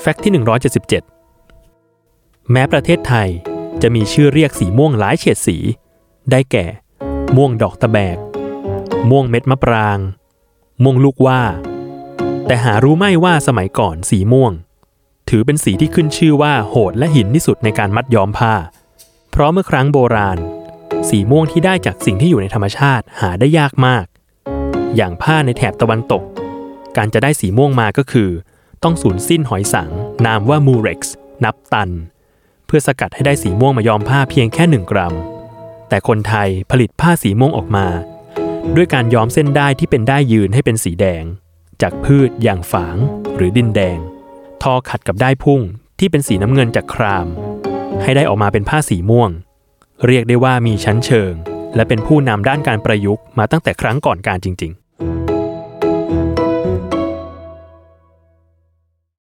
แฟกต์ที่ 177 แม้ประเทศไทยจะมีชื่อเรียกสีม่วงหลายเฉดสี ได้แก่ ม่วงดอกตะแบก ม่วงเม็ดมะปราง ม่วงลูกว่า แต่หารู้ไม่ว่าสมัยก่อนสีม่วง ถือเป็นสีที่ขึ้นชื่อว่าโหดและหินที่สุดในการมัดย้อมผ้า เพราะเมื่อครั้งโบราณ สีม่วงที่ได้จากสิ่งที่อยู่ในธรรมชาติหาได้ยากมาก อย่างผ้าในแถบตะวันตก การจะได้สีม่วงมาก็คือ ต้องสูญสิ้นหอยสัง นามว่ามูเร็กซ์นับตัน เพื่อสกัดให้ได้สีม่วงมาย้อมผ้าเพียงแค่หนึ่งกรัม แต่คนไทยผลิตผ้าสีม่วงออกมา ด้วยการย้อมเส้นได้ที่เป็นได้ยืนให้เป็นสีแดง จากพืชอย่างฝางหรือดินแดง ทอขัดกับได้พุ่งที่เป็นสีน้ำเงินจากคราม ให้ได้ออกมาเป็นผ้าสีม่วง เรียกได้ว่ามีชั้นเชิง และเป็นผู้นำด้านการประยุกต์มาตั้งแต่ครั้งก่อนการจริง ๆ